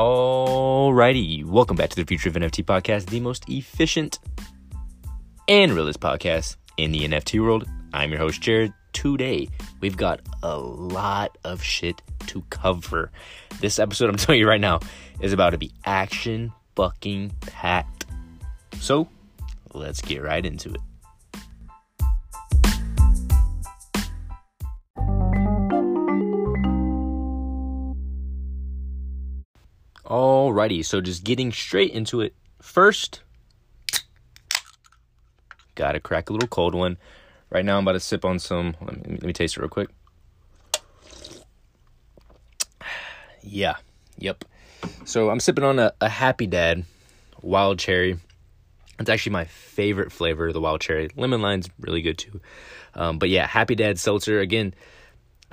Alrighty, welcome back to the Future of NFT podcast, the most efficient and realist podcast in the NFT world. I'm your host, Jared. Today, we've got a lot of shit to cover. This episode, I'm telling you right now, is about to be action fucking packed. So, let's get right into it. Alrighty, so just getting straight into it. First, gotta crack a little cold one. Right now, I'm about to sip on some. Let me, let me taste it real quick. Yeah, yep. So I'm sipping on a, a Happy Dad Wild Cherry. It's actually my favorite flavor, the wild cherry. Lemon lime's really good too. Um, but yeah, Happy Dad seltzer. Again,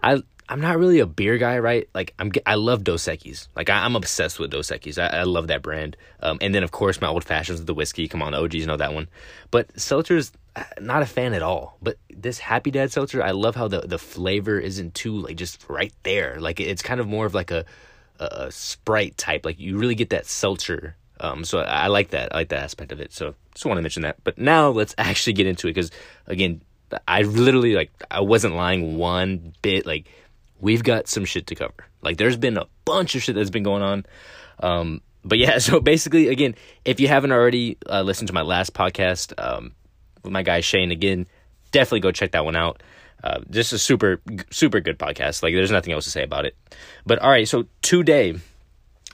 I I'm not really a beer guy, right? Like I'm, I love Dos Equis. Like I, am obsessed with Dos Equis. I, I love that brand. Um, and then of course my old fashions with the whiskey. Come on, OGs know that one. But seltzers, uh, not a fan at all. But this Happy Dad seltzer, I love how the the flavor isn't too like just right there. Like it's kind of more of like a, a, Sprite type. Like you really get that seltzer. Um, so I, I like that. I like that aspect of it. So just want to mention that. But now let's actually get into it because again, I literally like I wasn't lying one bit. Like we've got some shit to cover. Like there's been a bunch of shit that's been going on. Um, but yeah, so basically, again, if you haven't already uh, listened to my last podcast um, with my guy Shane, again, definitely go check that one out. Uh, just a super, super good podcast. Like there's nothing else to say about it. But all right, so today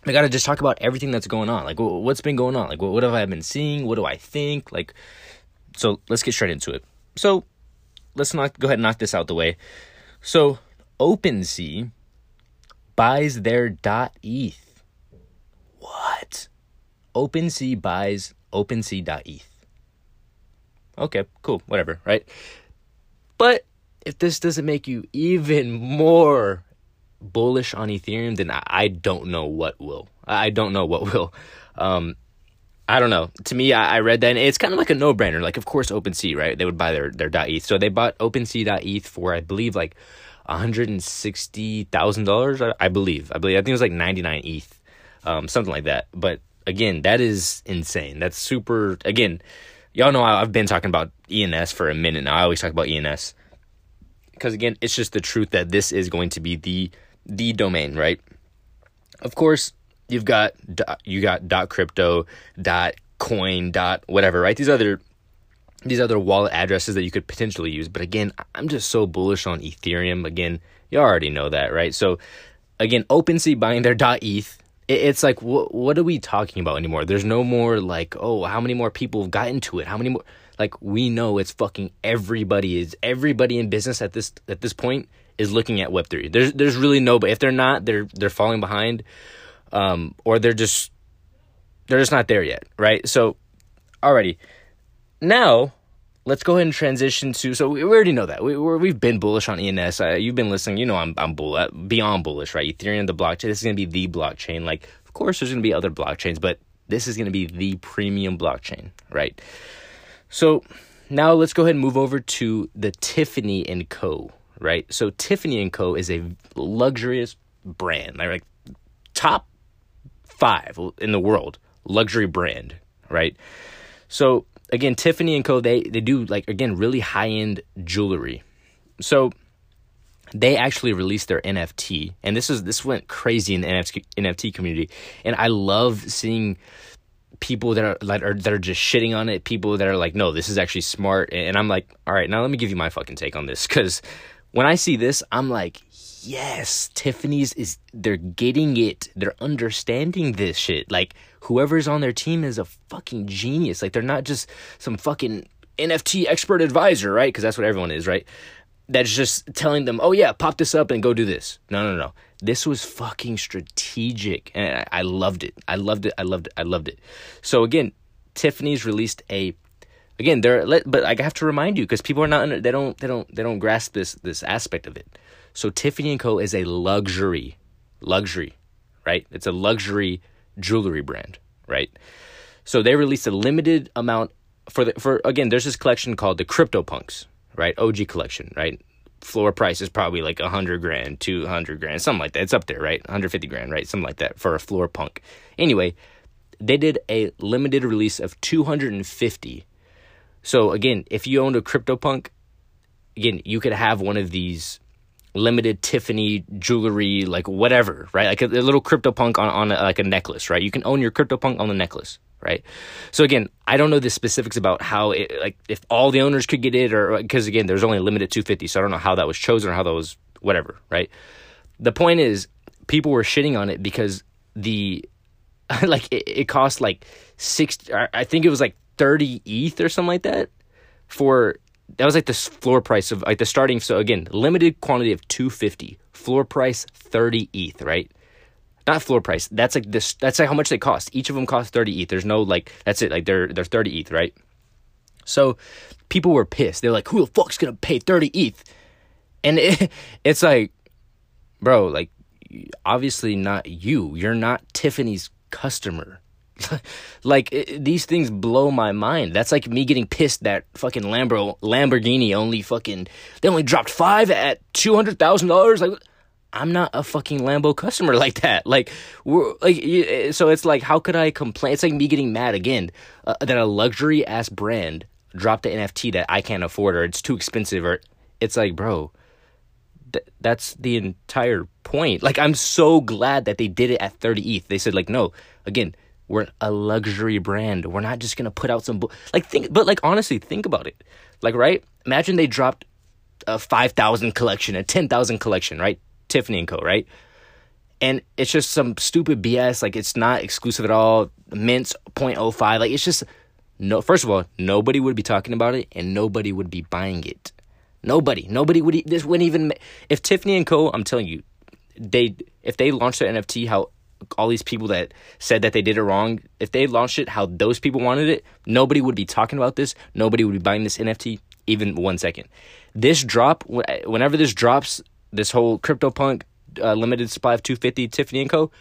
I got to just talk about everything that's going on. Like what's been going on? Like what have I been seeing? What do I think? Like, so let's get straight into it. So let's not go ahead and knock this out the way. So OpenSea buys their .eth. What? OpenSea buys OpenSea.eth. Okay, cool, whatever, right? But if this doesn't make you even more bullish on Ethereum, then I don't know what will. I don't know what will. Um, I don't know. To me, I, I, read that and it's kind of like a no brainer. Like, of course, OpenSea, right? They would buy their, their .eth. So they bought OpenSea.eth for, I believe, like $160,000, I believe. I believe. I think it was like 99 ETH, um, something like that. But again, that is insane. That's super. Again, y'all know I've been talking about ENS for a minute now. I always talk about ENS because again, it's just the truth that this is going to be the the domain, right? Of course, you've got you got dot crypto, dot coin, dot whatever, right? These other these other wallet addresses that you could potentially use. But again, I'm just so bullish on Ethereum. Again, you already know that, right? So again, OpenSea buying their .eth. It's like, what, what are we talking about anymore? There's no more like, oh, how many more people have gotten to it? How many more? Like, we know it's fucking everybody is everybody in business at this at this point is looking at Web three. There's there's really no, but if they're not, they're they're falling behind, um, or they're just they're just not there yet, right? So, already now let's go ahead and transition to so we, already know that we, we have been bullish on ENS. Uh, you've been listening, you know I'm I'm bull, uh, beyond bullish, right? Ethereum, the blockchain. This is gonna be the blockchain. Like, of course, there's gonna be other blockchains, but this is gonna be the premium blockchain, right? So now let's go ahead and move over to the Tiffany and Co. Right? So Tiffany and Co. is a luxurious brand, like top five in the world luxury brand, right? So again, Tiffany and Co. They they do like again really high end jewelry. So they actually released their NFT, and this is this went crazy in the NFT, NFT community, and I love seeing people that are that are that are just shitting on it. People that are like, no, this is actually smart, and I'm like, all right, now let me give you my fucking take on this, because when I see this, I'm like, yes, Tiffany's is they're getting it. They're understanding this shit. Like whoever's on their team is a fucking genius. Like they're not just some fucking NFT expert advisor, right? Because that's what everyone is, right? That's just telling them, oh yeah, pop this up and go do this. No, no, no. This was fucking strategic, and I, I loved it. I loved it. I loved it. I loved it. So again, Tiffany's released a again they're but i have to remind you because people are not under, they don't they don't they don't grasp this this aspect of it so Tiffany and Co is a luxury, luxury, right? It's a luxury jewelry brand, right? So they released a limited amount for the for again. There's this collection called the CryptoPunks, right? OG collection, right? floor price is probably like a hundred grand, two hundred grand, something like that. It's up there, right? 150 grand, right? Something like that for a floor punk. Anyway, they did a limited release of 250. So again, if you owned a CryptoPunk, again, you could have one of these limited Tiffany jewelry, like whatever, right? Like a, a little CryptoPunk on on a, like a necklace, right? You can own your CryptoPunk on the necklace, right? So again, I don't know the specifics about how it, like if all the owners could get it, or uh, because again, there's only a limited 250, so I don't know how that was chosen or how that was whatever, right? The point is, people were shitting on it because the like it, it cost like six, I think it was like 30 ETH or something like that for that was like the floor price of like the starting. So again, limited quantity of 250, floor price 30 ETH, right? Not floor price. That's like this. That's like how much they cost. Each of them cost 30 ETH. There's no like that's it. Like they're they're 30 ETH, right? So people were pissed. They're like, who the fuck's gonna pay 30 ETH? And it, it's like, bro, like obviously not you. You're not Tiffany's customer. like it, these things blow my mind. That's like me getting pissed that fucking Lambro Lamborghini only fucking they only dropped five at two hundred thousand dollars. Like I'm not a fucking Lambo customer like that. Like we're like so it's like how could I complain? It's like me getting mad again uh, that a luxury ass brand dropped an NFT that I can't afford or it's too expensive or it's like bro. Th- that's the entire point. Like I'm so glad that they did it at 30 ETH. They said like no, again, we're a luxury brand. We're not just gonna put out some like think, but like honestly, think about it. Like right, imagine they dropped a five thousand collection, a ten thousand collection, right? Tiffany and Co. Right, and it's just some stupid BS. Like it's not exclusive at all. Mints 0.05. Like it's just no. First of all, nobody would be talking about it, and nobody would be buying it. Nobody, nobody would. This wouldn't even. If Tiffany and Co. I'm telling you, they if they launched their NFT how all these people that said that they did it wrong, if they launched it how those people wanted it, nobody would be talking about this. Nobody would be buying this NFT even one second. This drop, whenever this drops, this whole CryptoPunk uh, limited supply of 250 Tiffany and Co.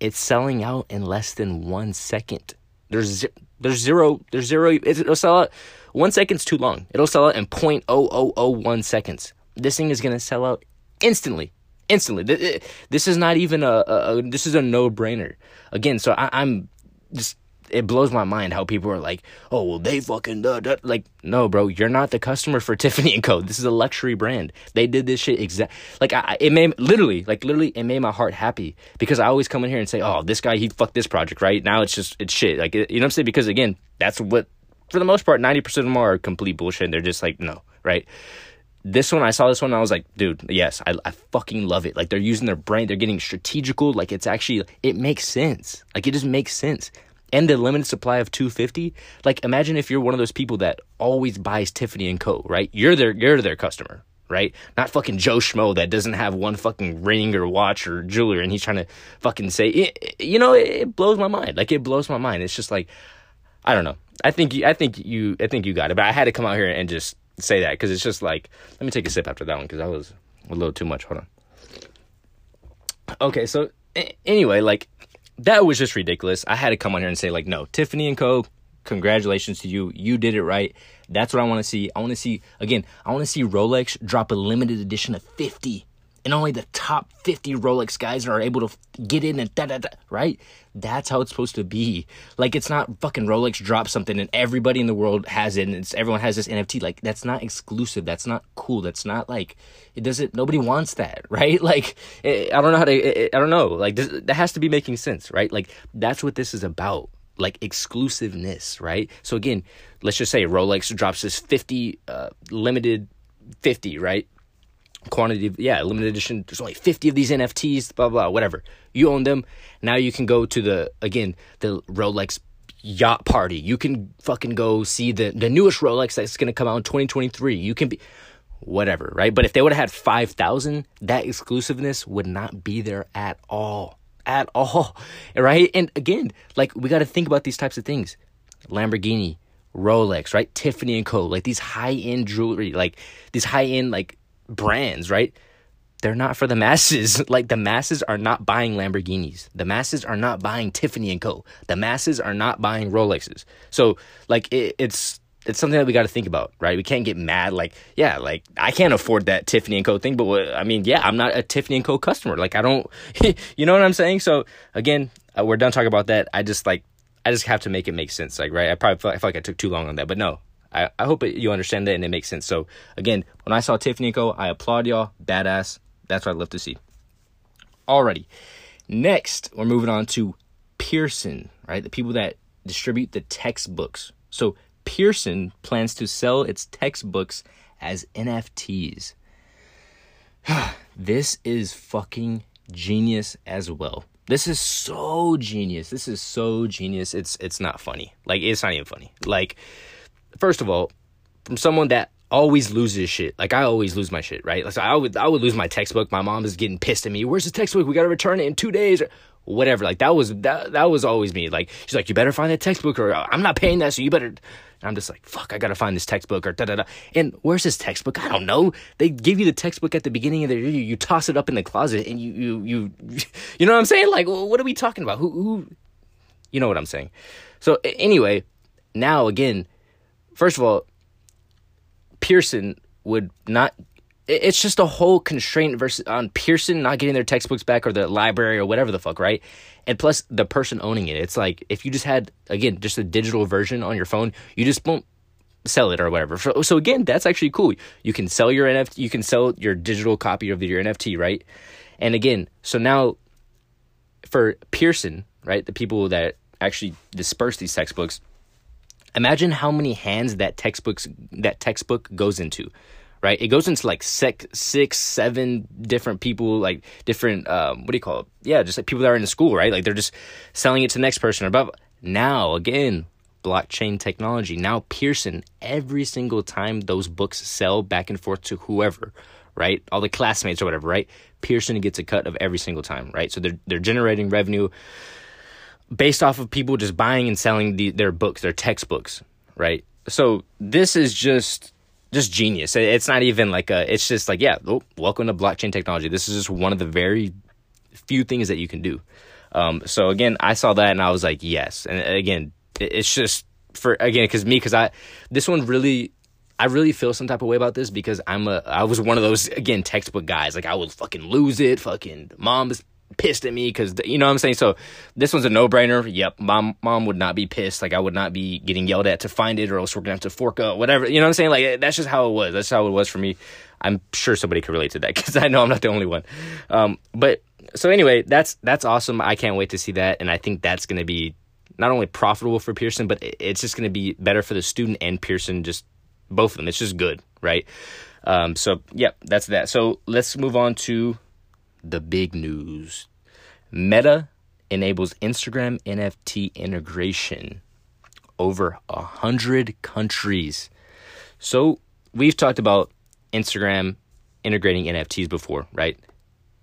It's selling out in less than one second. There's there's zero there's zero. It'll sell out. One second's too long. It'll sell out in 0.0001 seconds. This thing is gonna sell out instantly instantly. This is not even a, a, a this is a no brainer. Again, so I, am just it blows my mind how people are like, oh well, they fucking duh, duh. like no, bro, you're not the customer for Tiffany and Co. This is a luxury brand. They did this shit exact like I, it made literally like literally it made my heart happy because I always come in here and say, oh, this guy he fucked this project right now. It's just it's shit. Like you know what I'm saying? Because again, that's what for the most part, ninety percent of them are complete bullshit. They're just like no, right? This one, I saw this one, I was like, dude, yes, I, I fucking love it. Like they're using their brain, they're getting strategical. Like it's actually, it makes sense. Like it just makes sense. And the limited supply of 250. Like imagine if you're one of those people that always buys Tiffany and Co. Right? You're their, you're their customer. Right? Not fucking Joe Schmo that doesn't have one fucking ring or watch or jewelry, and he's trying to fucking say, it, you know, it, it blows my mind. Like it blows my mind. It's just like, I don't know. I think you, I think you, I think you got it. But I had to come out here and just say that because it's just like let me take a sip after that one because that was a little too much. Hold on. Okay, so a- anyway, like that was just ridiculous. I had to come on here and say like, no, Tiffany and Co. Congratulations to you. You did it right. That's what I want to see. I want to see again. I want to see Rolex drop a limited edition of fifty and only the top 50 Rolex guys are able to get in and da da da, right? That's how it's supposed to be. Like, it's not fucking Rolex drop something and everybody in the world has it and it's, everyone has this NFT. Like, that's not exclusive. That's not cool. That's not like, it doesn't, nobody wants that, right? Like, it, I don't know how to, it, I don't know. Like, this, that has to be making sense, right? Like, that's what this is about like exclusiveness, right? So again, let's just say Rolex drops this 50 uh, limited 50, right? Quantity of, yeah limited edition there's only 50 of these nfts blah blah whatever. You own them now you can go to the again the rolex yacht party. You can fucking go see the the newest rolex that's going to come out in 2023 you can be whatever right? But if they would have had 5000 that exclusiveness would not be there at all. At all right? And again like we got to think about these types of things. Lamborghini rolex right? Tiffany and co like these high end jewelry like these high end like brands, right? They're not for the masses. Like the masses are not buying Lamborghinis. The masses are not buying Tiffany and Co. The masses are not buying Rolexes. So like it, it's it's something that we got to think about, right? We can't get mad. Like, yeah, like I can't afford that Tiffany and Co. thing, but I mean, yeah, I'm not a Tiffany and Co. customer. Like, I don't, you know what I'm saying? So again, uh, we're done talking about that. I just like, I just have to make it make sense. Like, right? I probably feel, I feel like I took too long on that, but no, I, I hope it, you understand that and it makes sense. So again, when I saw Tiffany Co., I applaud y'all. Badass. That's what I'd love to see. Alrighty. Next, we're moving on to Pearson, right? The people that distribute the textbooks. So Pearson plans to sell its textbooks as NFTs. this is fucking genius as well. This is so genius. This is so genius. It's it's not funny. Like it's not even funny. Like first of all, from someone that always loses shit. Like I always lose my shit, right? So I would I would lose my textbook. My mom is getting pissed at me. Where's the textbook? We gotta return it in two days. Or whatever. Like that was that that was always me. Like she's like, you better find that textbook, or I'm not paying that, so you better. And I'm just like, fuck, I gotta find this textbook, or da da da. And where's this textbook? I don't know. They give you the textbook at the beginning of the year. You toss it up in the closet, and you you you, you know what I'm saying? Like, what are we talking about? Who who? You know what I'm saying? So anyway, now again, first of all, Pearson would not it's just a whole constraint versus on Pearson not getting their textbooks back or the library or whatever the fuck, right? And plus the person owning it. It's like if you just had again just a digital version on your phone, you just won't sell it or whatever. So, so again, that's actually cool. You can sell your NFT, you can sell your digital copy of your NFT, right? And again, so now for Pearson, right, the people that actually disperse these textbooks, imagine how many hands that textbooks that textbook goes into right? It goes into like six seven different people like different um, what do you call it? Yeah just like people that are in the school right? Like they're just selling it to the next person above. Now again blockchain technology now pearson every single time those books sell back and forth to whoever right? All the classmates or whatever right? Pearson gets a cut of every single time right? So they're they're generating revenue based off of people just buying and selling the, their books, their textbooks, right? So this is just just genius. It's not even like a. It's just like yeah, oh, welcome to blockchain technology. This is just one of the very few things that you can do. Um, so again, I saw that and I was like, yes. And again, it's just for again because me because I this one really I really feel some type of way about this because I'm a I was one of those again textbook guys like I would fucking lose it fucking mom's pissed at me because you know what I'm saying. So this one's a no brainer. Yep, mom mom would not be pissed. Like I would not be getting yelled at to find it, or else we're gonna have to fork out whatever. You know what I'm saying? Like that's just how it was. That's how it was for me. I'm sure somebody could relate to that because I know I'm not the only one. Um, but so anyway, that's that's awesome. I can't wait to see that, and I think that's gonna be not only profitable for Pearson, but it's just gonna be better for the student and Pearson. Just both of them. It's just good, right? Um, so yep, that's that. So let's move on to the big news. Meta enables Instagram NFT integration over a hundred countries. So we've talked about Instagram integrating NFTs before, right?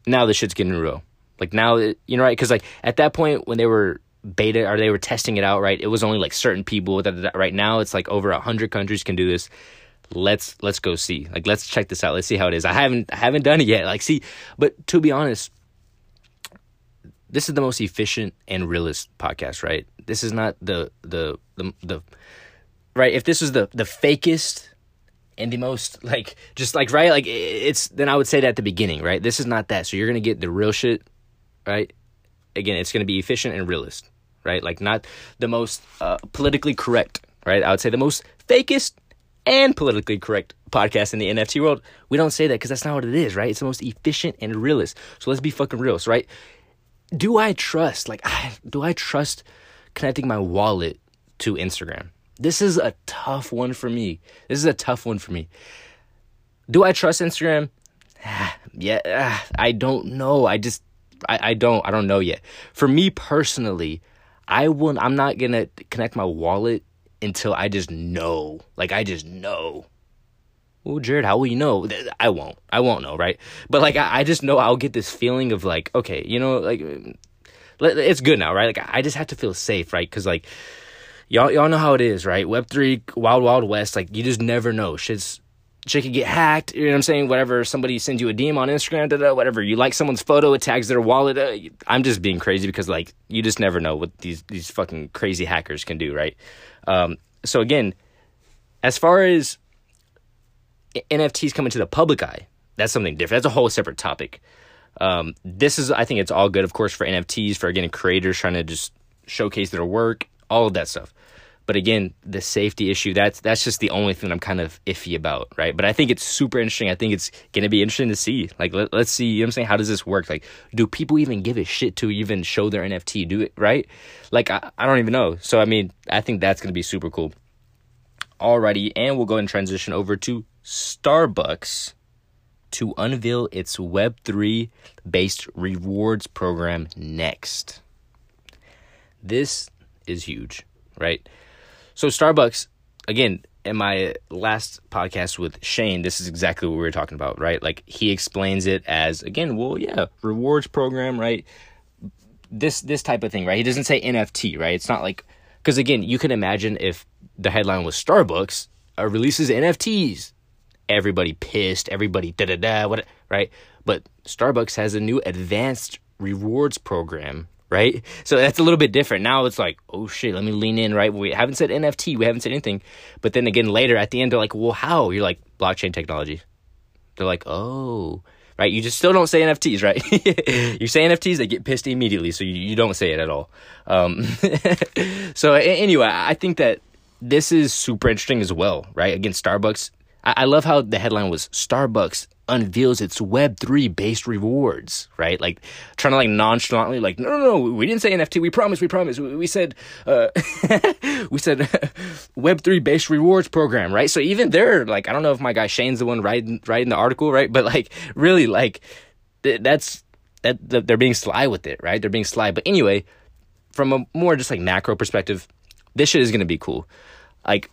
Now the shit's getting real. Like now, you know, right? Because like at that point when they were beta or they were testing it out, right? It was only like certain people. That right now it's like over a hundred countries can do this let's let's go see. Like let's check this out. Let's see how it is. I haven't I haven't done it yet. Like see, but to be honest, this is the most efficient and realist podcast, right? This is not the the the the right. If this was the the fakest and the most like just like right like it's then I would say that at the beginning, right? This is not that. So you're gonna get the real shit, right? Again, it's gonna be efficient and realist, right? Like not the most uh, politically correct, right? I would say the most fakest and politically correct podcast in the NFT world. We don't say that because that's not what it is, right? It's the most efficient and realist. So let's be fucking real, right? Do I trust, like, do I trust connecting my wallet to Instagram? This is a tough one for me. This is a tough one for me. Do I trust Instagram? Ah, yeah, ah, I don't know. I just, I, I don't, I don't know yet. For me personally, I will. I'm not gonna connect my wallet until I just know. Like I just know. Well, Jared, how will you know? I won't. I won't know, right? But like I, I just know I'll get this feeling of like, okay, you know, like it's good now, right? Like I just have to feel safe, right? Because like y'all y'all know how it is, right? Web three, wild wild west. Like you just never know. Shit's shit could get hacked. You know what I'm saying? Whatever. Somebody sends you a DM on Instagram, da, da, whatever. You like someone's photo, it tags their wallet. Uh, I'm just being crazy because like you just never know what these these fucking crazy hackers can do, right? Um, so again, as far as NFTs coming to the public eye, that's something different. That's a whole separate topic. Um, this is, I think, it's all good, of course, for NFTs, for again creators trying to just showcase their work, all of that stuff. But again, the safety issue, that's that's just the only thing I'm kind of iffy about, right? But I think it's super interesting. I think it's gonna be interesting to see. Like let, us see, you know what I'm saying? How does this work? Like, do people even give a shit to even show their NFT? Do it right? Like I, I don't even know. So I mean, I think that's gonna be super cool. Alrighty, and we'll go and transition over to Starbucks to unveil its Web3 based rewards program next. This is huge, right? So Starbucks, again, in my last podcast with Shane, this is exactly what we were talking about, right? Like he explains it as again, well, yeah, rewards program, right? This this type of thing, right? He doesn't say NFT, right? It's not like because again, you can imagine if the headline was Starbucks uh, releases NFTs, everybody pissed, everybody da da da, what, right? But Starbucks has a new advanced rewards program right? So that's a little bit different. Now it's like, oh shit, let me lean in, right? We haven't said NFT, we haven't said anything. But then again, later at the end, they're like, well, how? You're like, blockchain technology. They're like, oh, right? You just still don't say NFTs, right? you say NFTs, they get pissed immediately, so you, you don't say it at all. Um, so anyway, I think that this is super interesting as well, right? Again, Starbucks. I, I love how the headline was Starbucks unveils its Web3 based rewards, right? Like trying to like nonchalantly, like, no, no, no, we didn't say NFT. We promise, we promise. We, we said, uh, we said Web3 based rewards program, right? So even there, like, I don't know if my guy Shane's the one writing, writing the article, right? But like, really, like, that's, that, they're being sly with it, right? They're being sly. But anyway, from a more just like macro perspective, this shit is going to be cool. Like,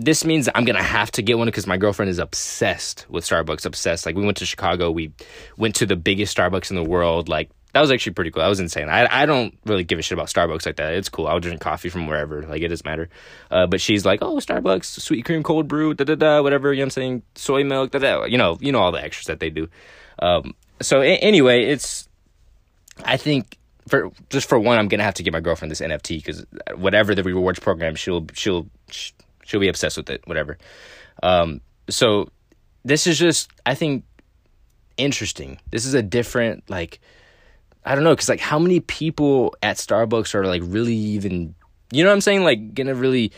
this means I'm gonna have to get one because my girlfriend is obsessed with Starbucks. Obsessed. Like we went to Chicago, we went to the biggest Starbucks in the world. Like that was actually pretty cool. That was insane. I I don't really give a shit about Starbucks like that. It's cool. I'll drink coffee from wherever. Like it doesn't matter. Uh, but she's like, oh Starbucks, sweet cream, cold brew, da da da, whatever. You know what I'm saying? Soy milk, da da. You know, you know all the extras that they do. Um, so a- anyway, it's. I think for just for one, I'm gonna have to get my girlfriend this NFT because whatever the rewards program, she'll she'll she'll be obsessed with it, whatever. Um, so this is just, I think, interesting. This is a different, like, I don't know, because like, how many people at Starbucks are like really even, you know what I'm saying? Like, gonna really,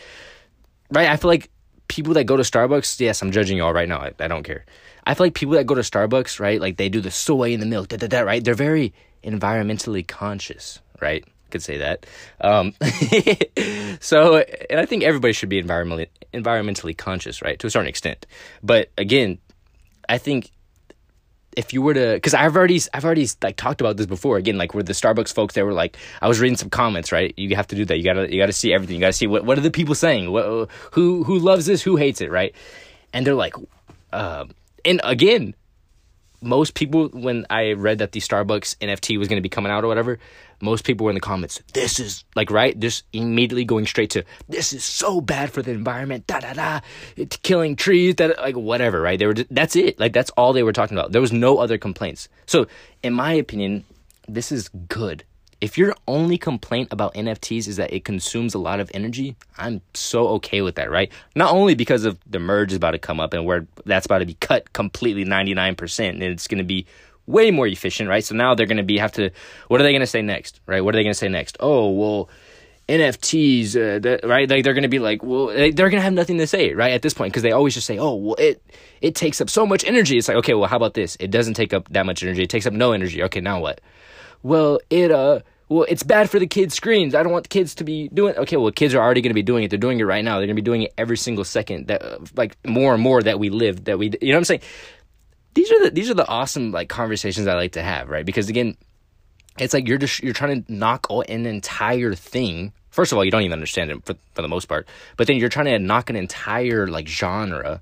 right? I feel like people that go to Starbucks, yes, I'm judging y'all right now. I, I don't care. I feel like people that go to Starbucks, right? Like they do the soy in the milk, da da da, right? They're very environmentally conscious, right? Could say that. Um, so, and I think everybody should be environmentally environmentally conscious, right, to a certain extent. But again, I think if you were to because i've already i've already like talked about this before. Again like with the starbucks folks they were like i was reading some comments right? You have to do that. You gotta you gotta see everything. You gotta see what, what are the people saying? What, who who loves this? Who hates it right? And they're like um and again most people when I read that the Starbucks NFT was going to be coming out or whatever, most people were in the comments. This is like right, just immediately going straight to this is so bad for the environment. Da da da, it's killing trees. That like whatever, right? They were just, that's it. Like that's all they were talking about. There was no other complaints. So in my opinion, this is good if your only complaint about NFTs is that it consumes a lot of energy, I'm so okay with that, right? Not only because of the merge is about to come up and where that's about to be cut completely 99% and it's going to be way more efficient, right? So now they're going to be have to what are they going to say next, right? What are they going to say next? Oh, well, NFTs, uh, that, right? Like they're going to be like, well, they're going to have nothing to say, right? At this point, because they always just say, oh, well, it it takes up so much energy. It's like, okay, well, how about this? It doesn't take up that much energy. It takes up no energy. Okay, now what? Well, it uh well, it's bad for the kids' screens. I don't want the kids to be doing. Okay, well, kids are already going to be doing it. They're doing it right now. They're going to be doing it every single second. That like more and more that we live. That we, you know, what I'm saying. These are the these are the awesome like conversations I like to have, right? Because again, it's like you're just you're trying to knock an entire thing. First of all, you don't even understand it for for the most part, but then you're trying to knock an entire like genre,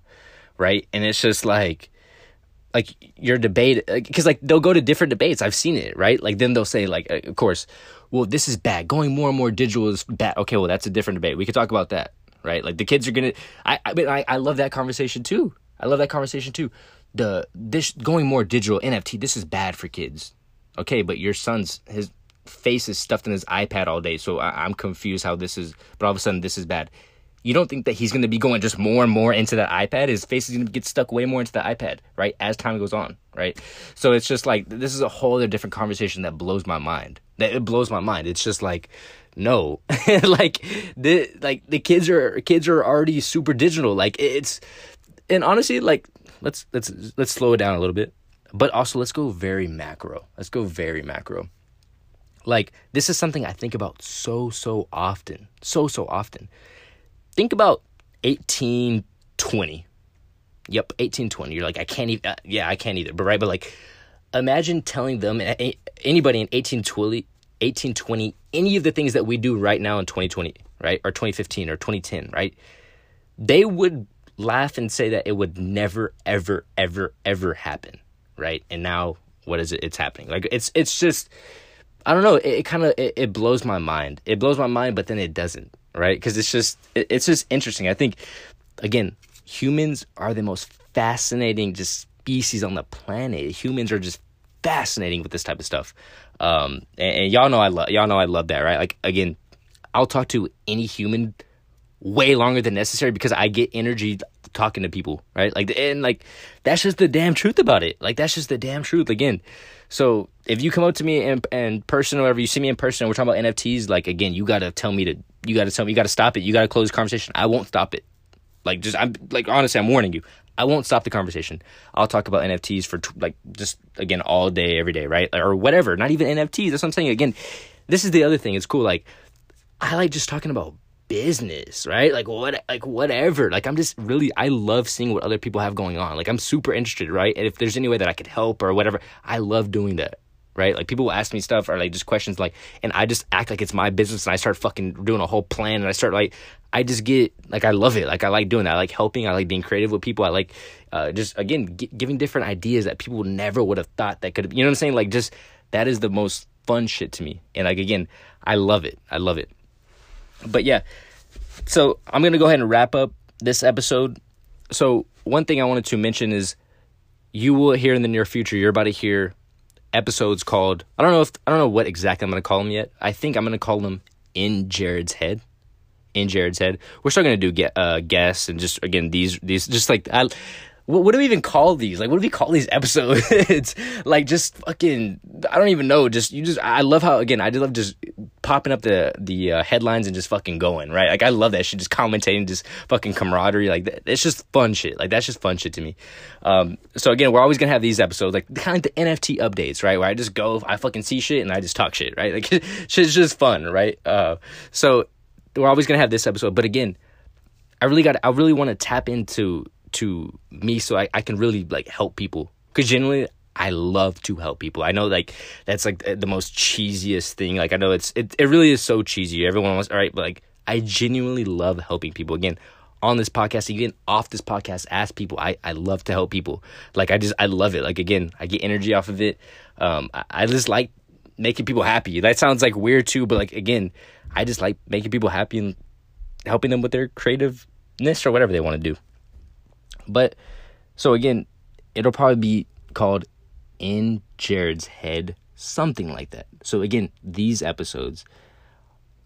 right? And it's just like like your debate because like they'll go to different debates. I've seen it right? Like then they'll say like uh, of course well this is bad. Going more and more digital is bad. Okay well that's a different debate. We could talk about that right? Like the kids are gonna i i mean i, I love that conversation too. I love that conversation too. The this going more digital nft this is bad for kids. Okay but your son's his face is stuffed in his ipad all day so I, i'm confused how this is but all of a sudden this is bad You don't think that he's going to be going just more and more into that iPad? His face is going to get stuck way more into the iPad, right? As time goes on, right? So it's just like this is a whole other different conversation that blows my mind. That it blows my mind. It's just like no, like the like the kids are kids are already super digital. Like it's and honestly, like let's let's let's slow it down a little bit, but also let's go very macro. Let's go very macro. Like this is something I think about so so often, so so often think about 1820. Yep, 1820. You're like, I can't even, uh, yeah, I can't either. But right, but like, imagine telling them, anybody in 1820, 1820, any of the things that we do right now in 2020, right, or 2015 or 2010, right? They would laugh and say that it would never, ever, ever, ever happen, right? And now, what is it? It's happening. Like, it's, it's just, I don't know. It, it kind of, it, it blows my mind. It blows my mind, but then it doesn't right? Because it's just it's just interesting. I think again, humans are the most fascinating just species on the planet. Humans are just fascinating with this type of stuff. Um, and, and y'all know I love y'all know I love that, right? Like again, I'll talk to any human way longer than necessary because I get energy talking to people, right? Like and like that's just the damn truth about it. Like that's just the damn truth. Again, so if you come up to me in, in person or whatever, you see me in person, we're talking about NFTs. Like again, you gotta tell me to, you gotta tell me, you gotta stop it. You gotta close the conversation. I won't stop it. Like just, I'm like honestly, I'm warning you. I won't stop the conversation. I'll talk about NFTs for t- like just again all day, every day, right? Or whatever. Not even NFTs. That's what I'm saying. Again, this is the other thing. It's cool. Like I like just talking about business, right? Like what like whatever. Like I'm just really I love seeing what other people have going on. Like I'm super interested, right? And if there's any way that I could help or whatever, I love doing that. Right? Like people will ask me stuff or like just questions like and I just act like it's my business and I start fucking doing a whole plan and I start like I just get like I love it. Like I like doing that. I like helping. I like being creative with people. I like uh, just again giving different ideas that people never would have thought that could. You know what I'm saying? Like just that is the most fun shit to me. And like again, I love it. I love it. But yeah, so I'm gonna go ahead and wrap up this episode. So one thing I wanted to mention is you will hear in the near future. You're about to hear episodes called I don't know if I don't know what exactly I'm gonna call them yet. I think I'm gonna call them in Jared's head. In Jared's head. We're still gonna do get uh guests and just again these these just like I what, what do we even call these? Like, what do we call these episodes? like just fucking. I don't even know. Just you just. I love how again. I just love just popping up the the uh, headlines and just fucking going right. Like I love that shit. Just commentating, just fucking camaraderie. Like it's just fun shit. Like that's just fun shit to me. Um. So again, we're always gonna have these episodes, like kind of the NFT updates, right? Where I just go, I fucking see shit and I just talk shit, right? Like shit's just fun, right? Uh. So we're always gonna have this episode, but again. I really got. I really want to tap into to me so I, I can really like help people because generally I love to help people. I know like that's like the most cheesiest thing. Like I know it's it, it really is so cheesy. Everyone wants all right, but like I genuinely love helping people. Again, on this podcast, even off this podcast, ask people. I, I love to help people. Like I just I love it. Like again, I get energy off of it. Um I, I just like making people happy. That sounds like weird too, but like again, I just like making people happy and helping them with their creativeness or whatever they want to do. But so again, it'll probably be called In Jared's Head, something like that. So again, these episodes,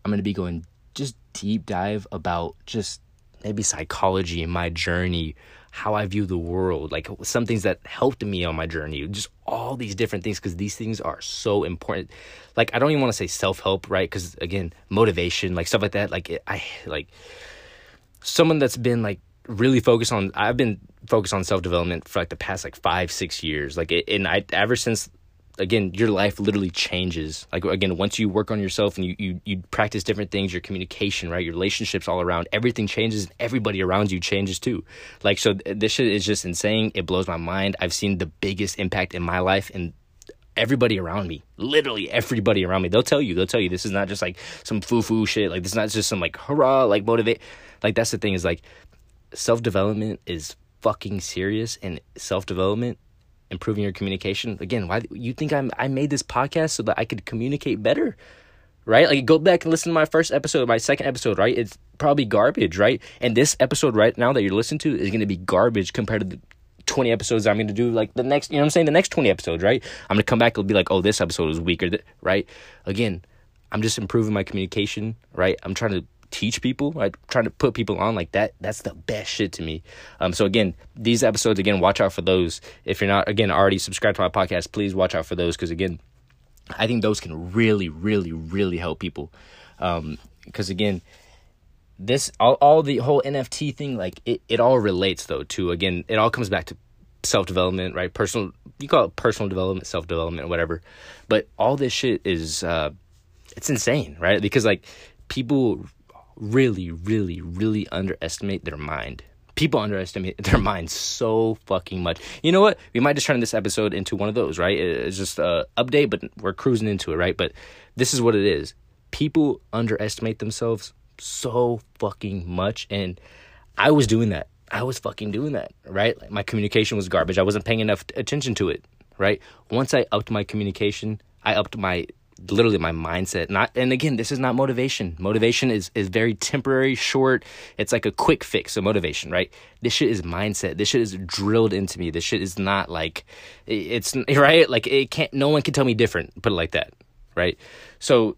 I'm going to be going just deep dive about just maybe psychology and my journey, how I view the world, like some things that helped me on my journey, just all these different things because these things are so important. Like I don't even want to say self help, right? Because again, motivation, like stuff like that. Like it, I like someone that's been like really focus on I've been focused on self development for like the past like five six years. Like it, and I ever since again your life literally changes. Like again once you work on yourself and you, you you practice different things your communication right your relationships all around everything changes and everybody around you changes too. Like so this shit is just insane. It blows my mind. I've seen the biggest impact in my life and everybody around me. Literally everybody around me. They'll tell you they'll tell you this is not just like some foo-foo shit. Like this is not just some like hurrah like motivate like that's the thing is like self development is fucking serious and self development improving your communication again why you think i'm i made this podcast so that i could communicate better right? Like go back and listen to my first episode my second episode right? It's probably garbage right? And this episode right now that you're listening to is going to be garbage compared to the 20 episodes i'm going to do like the next you know what i'm saying? The next 20 episodes right? I'm going to come back and be like oh this episode was weaker right? Again i'm just improving my communication right? I'm trying to teach people, right? Trying to put people on like that. That's the best shit to me. Um, so again, these episodes again, watch out for those. If you're not again already subscribed to my podcast, please watch out for those because again, I think those can really, really, really help people. Um, because again, this all, all the whole NFT thing, like it, it all relates though to again, it all comes back to self development, right? Personal, you call it personal development, self development, whatever. But all this shit is, uh, it's insane, right? Because like people really, really, really underestimate their mind. People underestimate their mind so fucking much. You know what? We might just turn this episode into one of those, right? It's just a update, but we're cruising into it, right? But this is what it is. People underestimate themselves so fucking much, and I was doing that. I was fucking doing that, right? Like my communication was garbage. I wasn't paying enough attention to it, right? Once I upped my communication, I upped my literally my mindset. Not and again this is not motivation. Motivation is is very temporary short. It's like a quick fix of motivation right? This shit is mindset. This shit is drilled into me. This shit is not like it's right? Like it can't no one can tell me different put it like that right? So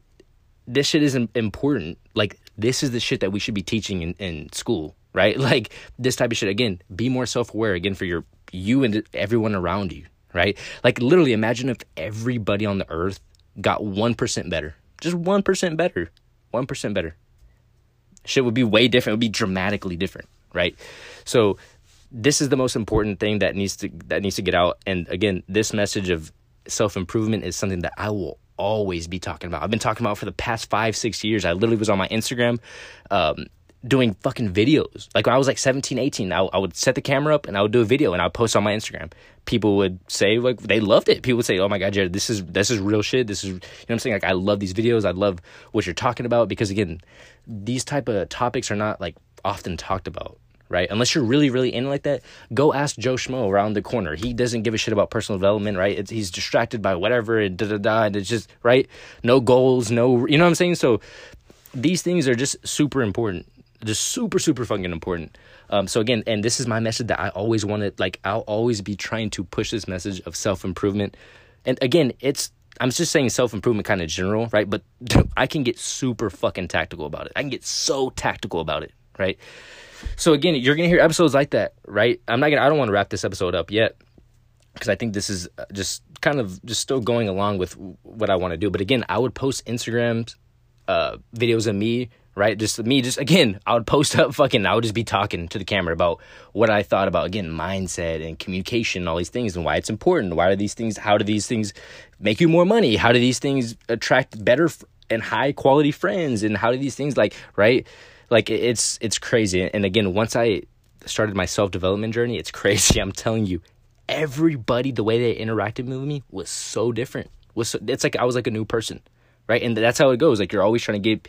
this shit isn't important. Like this is the shit that we should be teaching in, in school right? Like this type of shit. Again be more self-aware again for your you and everyone around you right? Like literally imagine if everybody on the earth got 1% better. Just 1% better. 1% better. Shit would be way different. It would be dramatically different, right? So this is the most important thing that needs to that needs to get out. And again, this message of self-improvement is something that I will always be talking about. I've been talking about for the past five, six years. I literally was on my Instagram um, doing fucking videos. Like when I was like 17, 18, I, I would set the camera up and I would do a video and I would post on my Instagram. People would say like they loved it. People would say, "Oh my god, Jared, this is this is real shit. This is you know what I'm saying? Like I love these videos. I love what you're talking about because again, these type of topics are not like often talked about." Right, unless you're really, really in like that, go ask Joe Schmo around the corner. He doesn't give a shit about personal development, right? It's, he's distracted by whatever and da da da, and it's just right. No goals, no, you know what I'm saying. So these things are just super important just super super fucking important. Um, so again and this is my message that i always wanted like i'll always be trying to push this message of self-improvement. And again it's i'm just saying self-improvement kind of general right? But i can get super fucking tactical about it. I can get so tactical about it right? So again you're gonna hear episodes like that right? I'm not gonna i don't want to wrap this episode up yet because i think this is uh, just kind of just still going along with what i want to do. But again i would post instagrams uh, videos of me right? Just me, just again, I would post up fucking, I would just be talking to the camera about what I thought about, again, mindset and communication and all these things and why it's important. Why are these things, how do these things make you more money? How do these things attract better and high quality friends? And how do these things, like, right? Like, it's, it's crazy. And again, once I started my self development journey, it's crazy. I'm telling you, everybody, the way they interacted with me was so different. Was so, it's like I was like a new person, right? And that's how it goes. Like, you're always trying to get,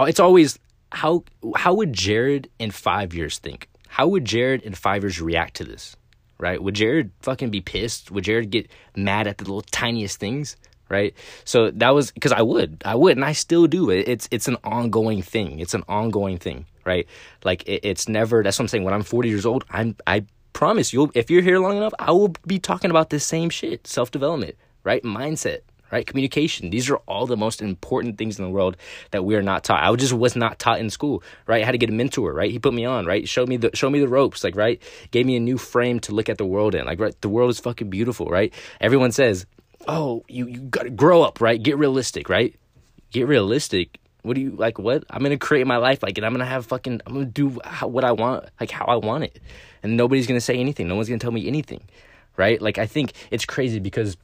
Uh, it's always how how would Jared in five years think? How would Jared in five years react to this? Right? Would Jared fucking be pissed? Would Jared get mad at the little tiniest things? Right? So that was because I would, I would, and I still do. It's it's an ongoing thing. It's an ongoing thing, right? Like it, it's never. That's what I'm saying. When I'm 40 years old, I'm I promise you, if you're here long enough, I will be talking about this same shit, self development, right? Mindset, right? Communication. These are all the most important things in the world that we are not taught. I just was not taught in school, right? I had to get a mentor, right? He put me on, right? Showed me the show me the ropes, like right? Gave me a new frame to look at the world in. Like right, the world is fucking beautiful, right? Everyone says, "Oh, you you got to grow up, right? Get realistic, right? Get realistic." What do you like? What I'm gonna create my life like, and I'm gonna have fucking. I'm gonna do how, what I want, like how I want it, and nobody's gonna say anything. No one's gonna tell me anything, right? Like I think it's crazy because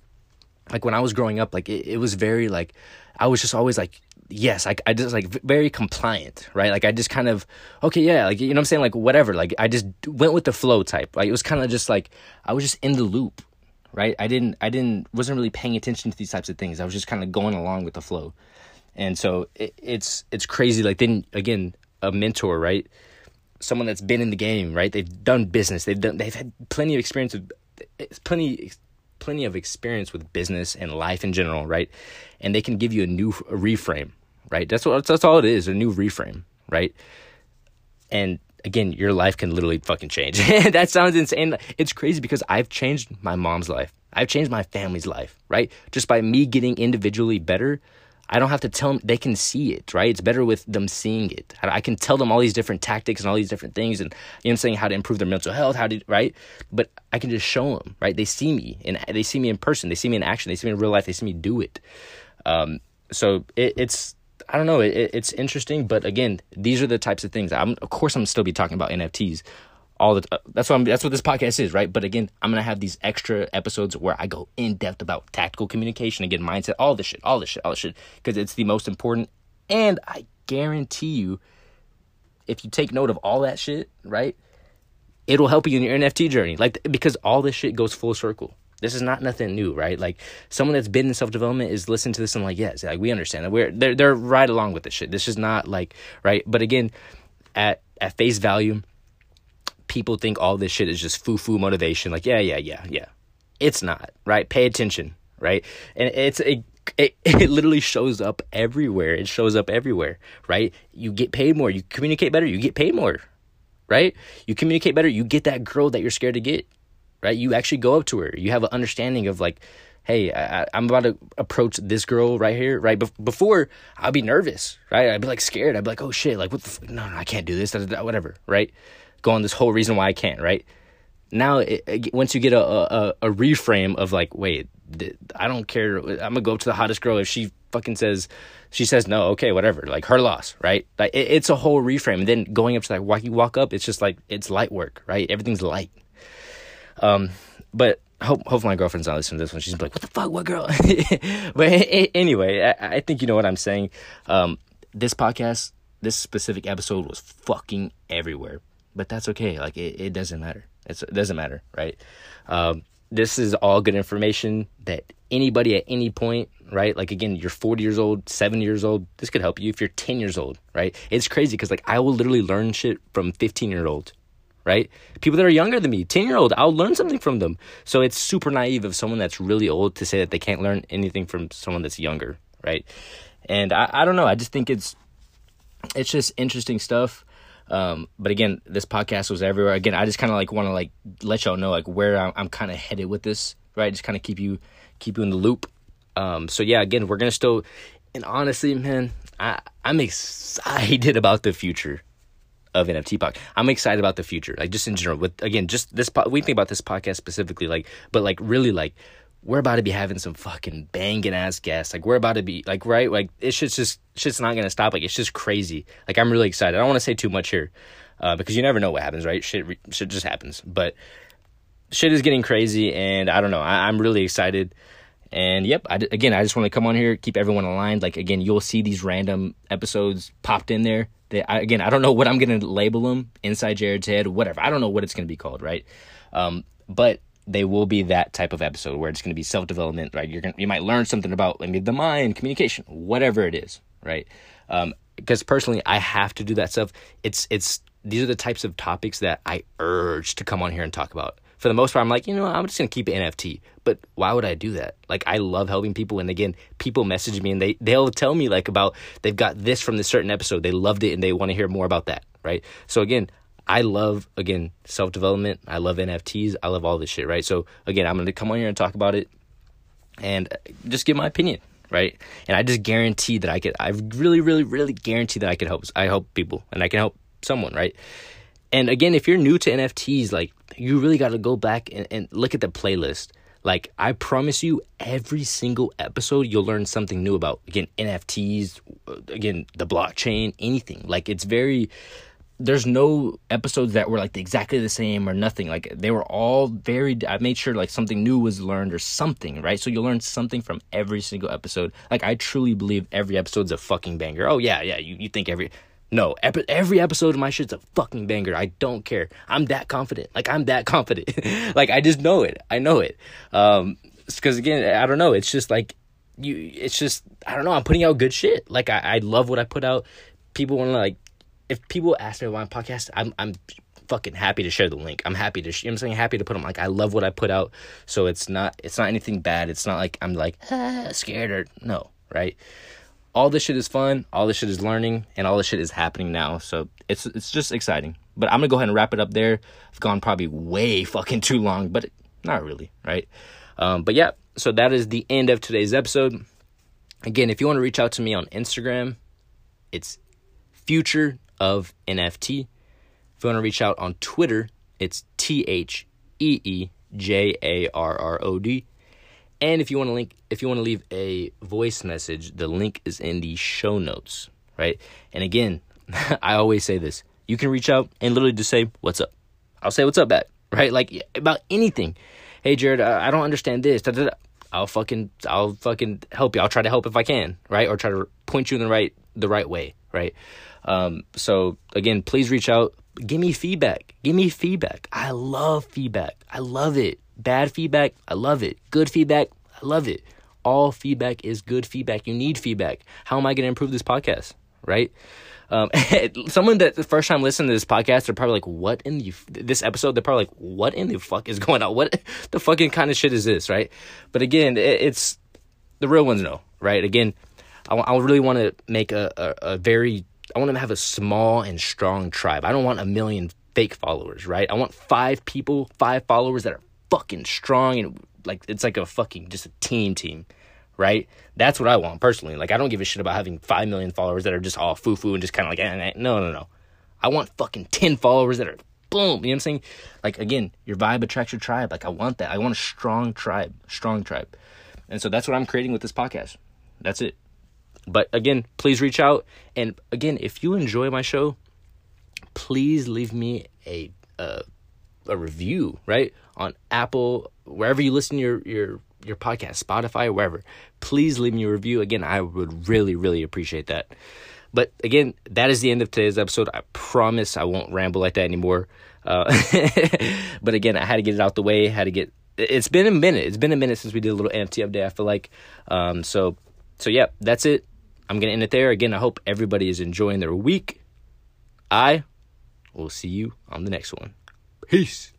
like when I was growing up, like it, it was very like I was just always like yes, like I just like very compliant, right? Like I just kind of okay, yeah, like you know what I'm saying, like whatever. Like I just went with the flow type. Like it was kind of just like I was just in the loop, right? I didn't I didn't wasn't really paying attention to these types of things. I was just kind of going along with the flow, and so it, it's it's crazy. Like then again, a mentor, right? Someone that's been in the game, right? They've done business. They've done. They've had plenty of experience with eh, plenty plenty of experience with business and life in general, right? And they can give you a new a reframe, right? That's what that's all it is, a new reframe, right? And again, your life can literally fucking change. that sounds insane. It's crazy because I've changed my mom's life. I've changed my family's life, right? Just by me getting individually better, I don't have to tell them, they can see it, right? It's better with them seeing it. I can tell them all these different tactics and all these different things and, you know I'm saying, how to improve their mental health, how to, right? But I can just show them, right? They see me and they see me in person, they see me in action, they see me in real life, they see me do it. Um, so it, it's, I don't know, it, it's interesting, but again, these are the types of things. I'm, of course, I'm still be talking about NFTs, all the uh, that's what I'm, that's what this podcast is, right? But again, I'm gonna have these extra episodes where I go in depth about tactical communication, again, mindset, all this shit, all this shit, all this shit, because it's the most important. And I guarantee you, if you take note of all that shit, right, it'll help you in your NFT journey, like because all this shit goes full circle. This is not nothing new, right? Like someone that's been in self development is listening to this and like, yes, like we understand that we're they're they're right along with this shit. This is not like right, but again, at at face value people think all this shit is just foo foo motivation. Like, yeah, yeah, yeah, yeah. It's not, right? Pay attention, right? And it's a it, it literally shows up everywhere. It shows up everywhere, right? You get paid more. You communicate better. You get paid more, right? You communicate better. You get that girl that you're scared to get, right? You actually go up to her. You have an understanding of like, hey, I, am about to approach this girl right here, right? Be- before, I'd be nervous, right? I'd be like scared. I'd be like, oh shit, like what the, f- no, no, I can't do this, whatever, right? Go on this whole reason why I can't, right? Now, it, once you get a, a, a reframe of like, wait, I don't care. I'm gonna go up to the hottest girl if she fucking says, she says no, okay, whatever. Like her loss, right? Like it, it's a whole reframe. And then going up to like walk, you walk up, it's just like it's light work, right? Everything's light. Um, but hope hopefully my girlfriend's not listening to this one. She's like, what the fuck, what girl? but anyway, I, I, think you know what I'm saying. Um, this podcast, this specific episode was fucking everywhere but that's okay. Like it, it doesn't matter. It's, it doesn't matter, right? Um, this is all good information that anybody at any point, right? Like again, you're 40 years old, seven years old. This could help you if you're 10 years old, right? It's crazy because like I will literally learn shit from 15 year olds, right? People that are younger than me, 10 year old, I'll learn something from them. So it's super naive of someone that's really old to say that they can't learn anything from someone that's younger, right? And I, I don't know. I just think it's it's just interesting stuff. Um, but again, this podcast was everywhere. Again, I just kind of like want to like let y'all know like where I'm, I'm kind of headed with this, right? Just kind of keep you keep you in the loop. Um, so yeah, again, we're gonna still, and honestly, man, I I'm excited about the future of NFT podcast. I'm excited about the future, like just in general. With again, just this we think about this podcast specifically, like, but like really like we're about to be having some fucking banging ass guests. Like we're about to be like right, like it's just just shit's not gonna stop. Like it's just crazy. Like I'm really excited. I don't want to say too much here, uh, because you never know what happens, right? Shit, shit just happens. But shit is getting crazy, and I don't know. I, am really excited. And yep, I, again, I just want to come on here, keep everyone aligned. Like again, you'll see these random episodes popped in there. That I, again, I don't know what I'm gonna label them. Inside Jarrod's head, whatever. I don't know what it's gonna be called, right? Um, but they will be that type of episode where it's going to be self development, right? You're going you might learn something about maybe the mind, communication, whatever it is, right? Um, because personally, I have to do that stuff. It's it's these are the types of topics that I urge to come on here and talk about. For the most part, I'm like, you know, I'm just gonna keep it NFT. But why would I do that? Like, I love helping people, and again, people message me and they they'll tell me like about they've got this from this certain episode, they loved it, and they want to hear more about that, right? So again, I love again self development. I love NFTs. I love all this shit, right? So again, I'm gonna come on here and talk about it, and uh, just give my opinion, right? And I just guarantee that I could. I really, really, really guarantee that I can help. I help people, and I can help someone, right? And again, if you're new to NFTs, like you really got to go back and, and look at the playlist. Like I promise you, every single episode you'll learn something new about again NFTs, uh, again the blockchain, anything. Like it's very there's no episodes that were like exactly the same or nothing. Like they were all very. I made sure like something new was learned or something, right? So you'll learn something from every single episode. Like I truly believe every episode's a fucking banger. Oh yeah, yeah. You you think every no epi- every episode of my shit's a fucking banger. I don't care. I'm that confident. Like I'm that confident. like I just know it. I know it. Um, because again, I don't know. It's just like you. It's just I don't know. I'm putting out good shit. Like I, I love what I put out. People want to like if people ask me about my podcast, I'm I'm fucking happy to share the link. I'm happy to, you know I'm saying, happy to put them. Like I love what I put out, so it's not it's not anything bad. It's not like I'm like ah, scared or no, right? All this shit is fun. All this shit is learning, and all this shit is happening now. So it's it's just exciting. But I'm gonna go ahead and wrap it up there. I've gone probably way fucking too long, but not really, right? Um, but yeah, so that is the end of today's episode. Again, if you want to reach out to me on Instagram, it's future of NFT. If you want to reach out on Twitter, it's T H E E J A R R O D. And if you want to link if you want to leave a voice message, the link is in the show notes, right? And again, I always say this. You can reach out and literally just say, "What's up?" I'll say, "What's up?" back, right? Like about anything. Hey, Jarrod, I don't understand this. Da, da, da. I'll fucking I'll fucking help you. I'll try to help if I can, right? Or try to point you in the right the right way, right? Um, so again, please reach out. Give me feedback. Give me feedback. I love feedback. I love it. Bad feedback, I love it. Good feedback, I love it. All feedback is good feedback. You need feedback. How am I going to improve this podcast? Right? Um, someone that the first time listening to this podcast, they're probably like, "What in the this episode?" They're probably like, "What in the fuck is going on? What the fucking kind of shit is this?" Right? But again, it, it's the real ones know, right? Again, I, I really want to make a, a, a very I want to have a small and strong tribe. I don't want a million fake followers, right? I want five people, five followers that are fucking strong and like it's like a fucking just a team team, right? That's what I want personally. Like I don't give a shit about having five million followers that are just all foo foo and just kind of like eh, eh. no no no. I want fucking ten followers that are boom. You know what I'm saying? Like again, your vibe attracts your tribe. Like I want that. I want a strong tribe, strong tribe, and so that's what I'm creating with this podcast. That's it. But again, please reach out. And again, if you enjoy my show, please leave me a a, a review, right? On Apple, wherever you listen to your your your podcast, Spotify, wherever. Please leave me a review. Again, I would really, really appreciate that. But again, that is the end of today's episode. I promise I won't ramble like that anymore. Uh, but again, I had to get it out the way. Had to get. It's been a minute. It's been a minute since we did a little NFT update. I feel like. Um, so, so yeah, that's it. I'm gonna end it there. Again, I hope everybody is enjoying their week. I will see you on the next one. Peace.